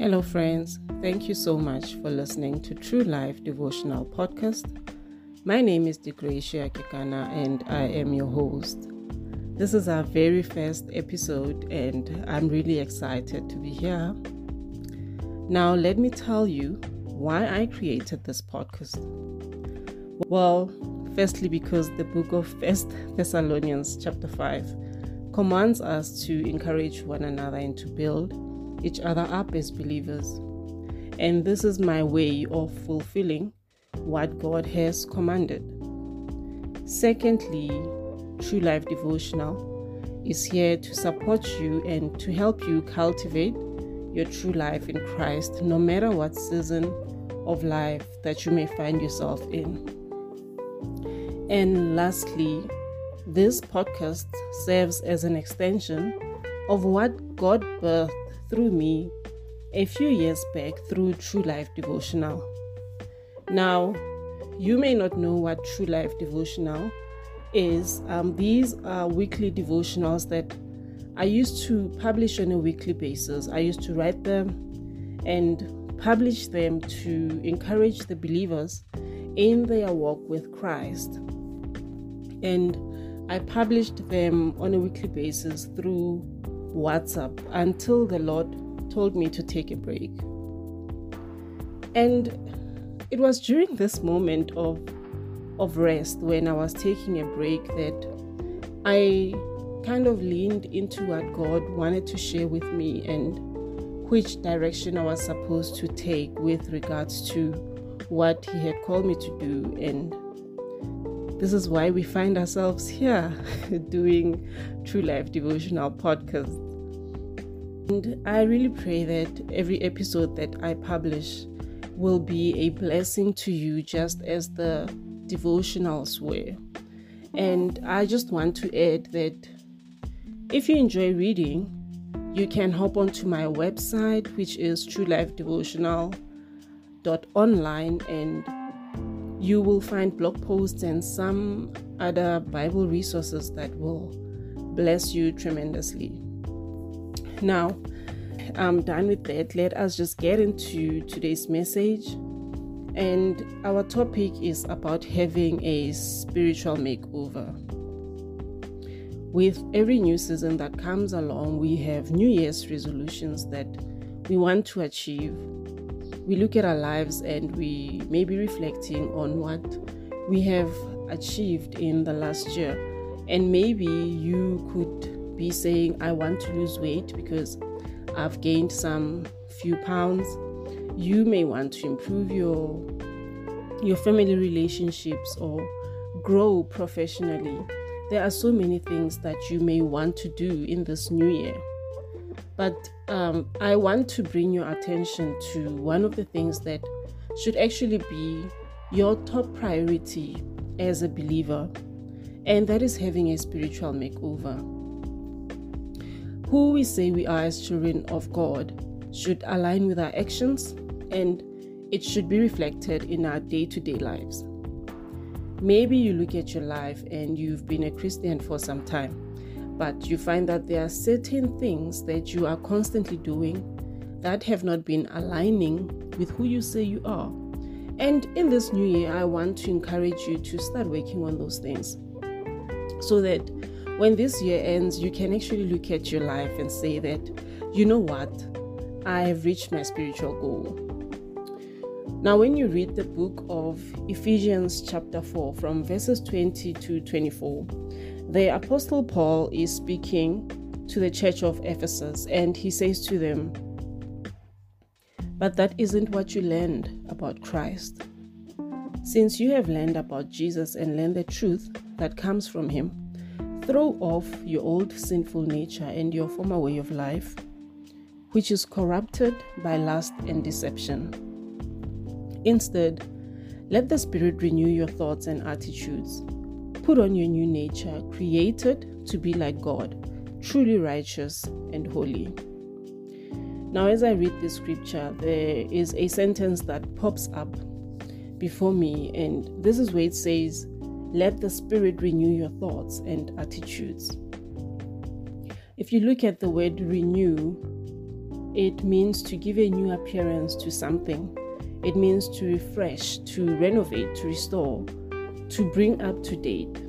Hello, friends. Thank you so much for listening to True Life Devotional Podcast. My name is Degracia Kikana and I am your host. This is our very first episode, and I'm really excited to be here. Now, let me tell you why I created this podcast. Well, firstly, because the book of First Thessalonians, chapter 5, commands us to encourage one another and to build each other up as believers. And this is my way of fulfilling what God has commanded. Secondly, True Life Devotional is here to support you and to help you cultivate your true life in Christ, no matter what season of life that you may find yourself in. And lastly, this podcast serves as an extension of what God birthed through me a few years back through True Life Devotional. Now, you may not know what True Life Devotional is. Um, these are weekly devotionals that I used to publish on a weekly basis. I used to write them and publish them to encourage the believers in their walk with Christ. And I published them on a weekly basis through WhatsApp until the Lord told me to take a break. And it was during this moment of of rest when I was taking a break that I kind of leaned into what God wanted to share with me and which direction I was supposed to take with regards to what He had called me to do. And this is why we find ourselves here doing True Life Devotional Podcast. And I really pray that every episode that I publish will be a blessing to you, just as the devotionals were. And I just want to add that if you enjoy reading, you can hop onto my website, which is truelifedevotional.online, and you will find blog posts and some other Bible resources that will bless you tremendously. Now, I'm done with that. Let us just get into today's message. And our topic is about having a spiritual makeover. With every new season that comes along, we have New Year's resolutions that we want to achieve. We look at our lives and we may be reflecting on what we have achieved in the last year. And maybe you could be saying, I want to lose weight because I've gained some few pounds. You may want to improve your your family relationships or grow professionally. There are so many things that you may want to do in this new year but um, i want to bring your attention to one of the things that should actually be your top priority as a believer and that is having a spiritual makeover who we say we are as children of god should align with our actions and it should be reflected in our day to day lives. Maybe you look at your life and you've been a Christian for some time, but you find that there are certain things that you are constantly doing that have not been aligning with who you say you are. And in this new year, I want to encourage you to start working on those things so that when this year ends, you can actually look at your life and say that, you know what, I have reached my spiritual goal. Now, when you read the book of Ephesians, chapter 4, from verses 20 to 24, the Apostle Paul is speaking to the church of Ephesus and he says to them, But that isn't what you learned about Christ. Since you have learned about Jesus and learned the truth that comes from him, throw off your old sinful nature and your former way of life, which is corrupted by lust and deception Instead, let the Spirit renew your thoughts and attitudes. Put on your new nature, created to be like God, truly righteous and holy. Now, as I read this scripture, there is a sentence that pops up before me, and this is where it says, Let the Spirit renew your thoughts and attitudes. If you look at the word renew, it means to give a new appearance to something. It means to refresh, to renovate, to restore, to bring up to date.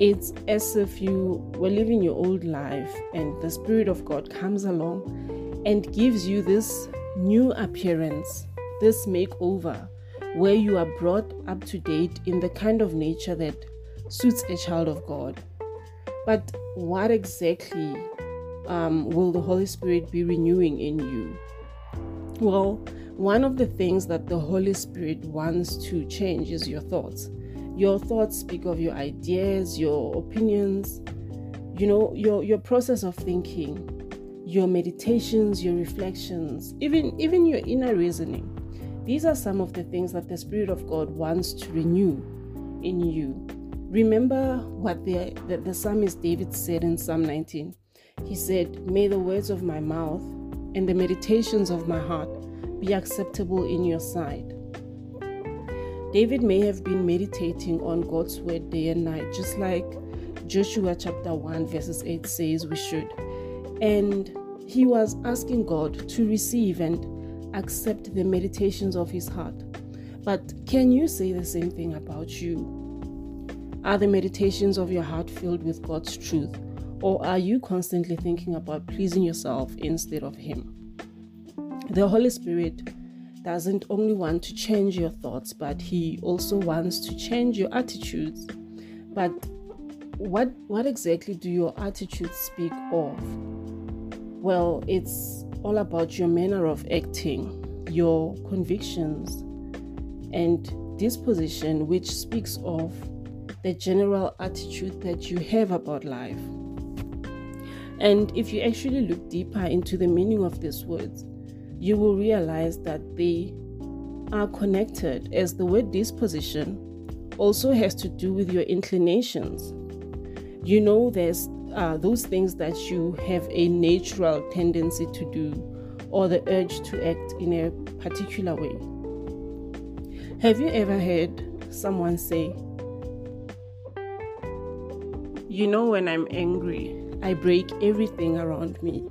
It's as if you were living your old life and the Spirit of God comes along and gives you this new appearance, this makeover, where you are brought up to date in the kind of nature that suits a child of God. But what exactly um, will the Holy Spirit be renewing in you? Well, one of the things that the Holy Spirit wants to change is your thoughts. Your thoughts speak of your ideas, your opinions, you know, your, your process of thinking, your meditations, your reflections, even, even your inner reasoning. These are some of the things that the Spirit of God wants to renew in you. Remember what the, the, the psalmist David said in Psalm 19 he said, May the words of my mouth and the meditations of my heart be acceptable in your sight. David may have been meditating on God's word day and night, just like Joshua chapter 1, verses 8 says we should. And he was asking God to receive and accept the meditations of his heart. But can you say the same thing about you? Are the meditations of your heart filled with God's truth? Or are you constantly thinking about pleasing yourself instead of Him? The Holy Spirit doesn't only want to change your thoughts, but He also wants to change your attitudes. But what what exactly do your attitudes speak of? Well, it's all about your manner of acting, your convictions, and disposition, which speaks of the general attitude that you have about life. And if you actually look deeper into the meaning of these words, you will realize that they are connected, as the word disposition also has to do with your inclinations. You know, there's uh, those things that you have a natural tendency to do or the urge to act in a particular way. Have you ever heard someone say, You know, when I'm angry, I break everything around me.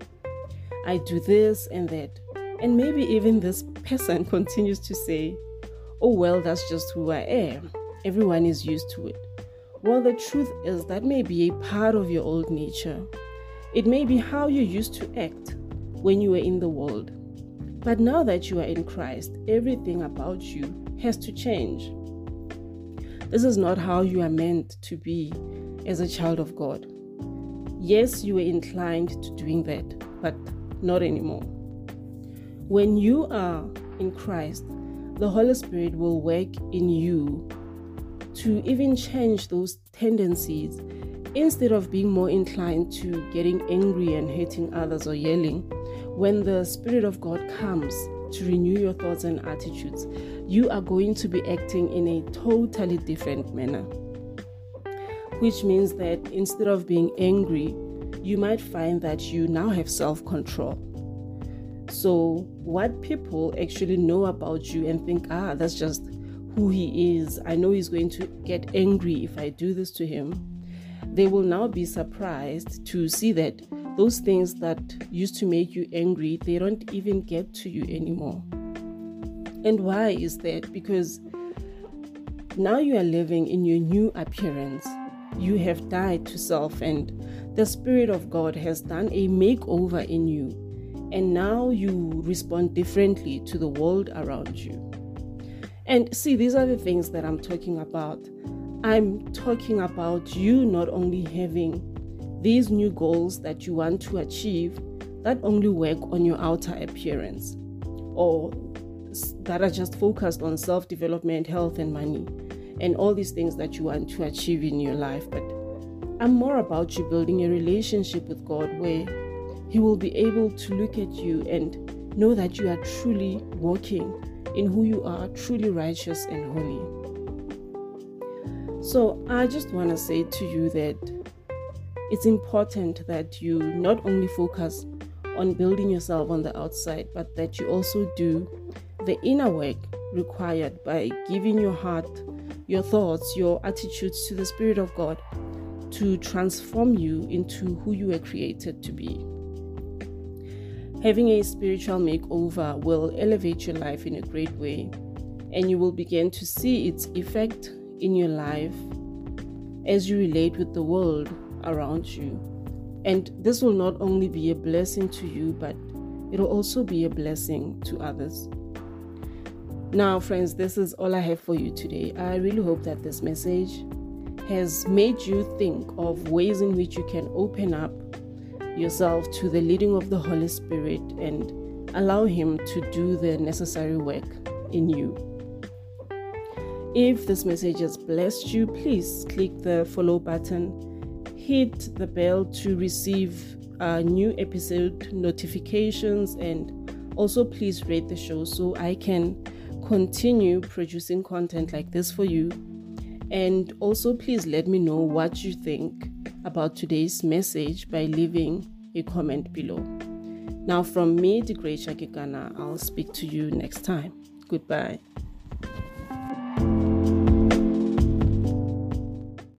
I do this and that. And maybe even this person continues to say, Oh, well, that's just who I am. Everyone is used to it. Well, the truth is that may be a part of your old nature. It may be how you used to act when you were in the world. But now that you are in Christ, everything about you has to change. This is not how you are meant to be as a child of God. Yes, you were inclined to doing that, but not anymore. When you are in Christ, the Holy Spirit will work in you to even change those tendencies instead of being more inclined to getting angry and hating others or yelling. When the Spirit of God comes to renew your thoughts and attitudes, you are going to be acting in a totally different manner which means that instead of being angry, you might find that you now have self control. So, what people actually know about you and think, ah, that's just who he is, I know he's going to get angry if I do this to him, they will now be surprised to see that those things that used to make you angry, they don't even get to you anymore. And why is that? Because now you are living in your new appearance you have died to self, and the Spirit of God has done a makeover in you. And now you respond differently to the world around you. And see, these are the things that I'm talking about. I'm talking about you not only having these new goals that you want to achieve that only work on your outer appearance or that are just focused on self development, health, and money and all these things that you want to achieve in your life. But I'm more about you building a relationship with God where He will be able to look at you and know that you are truly walking in who you are, truly righteous and holy. So I just want to say to you that it's important that you not only focus on building yourself on the outside, but that you also do the inner work required by giving your heart your thoughts, your attitudes to the Spirit of God to transform you into who you were created to be. Having a spiritual makeover will elevate your life in a great way, and you will begin to see its effect in your life as you relate with the world around you. And this will not only be a blessing to you, but it'll also be a blessing to others. Now, friends, this is all I have for you today. I really hope that this message has made you think of ways in which you can open up yourself to the leading of the Holy Spirit and allow Him to do the necessary work in you. If this message has blessed you, please click the follow button, hit the bell to receive uh, new episode notifications, and also please rate the show so I can continue producing content like this for you. And also, please let me know what you think about today's message by leaving a comment below. Now, from me, the great Shakikana, I'll speak to you next time. Goodbye.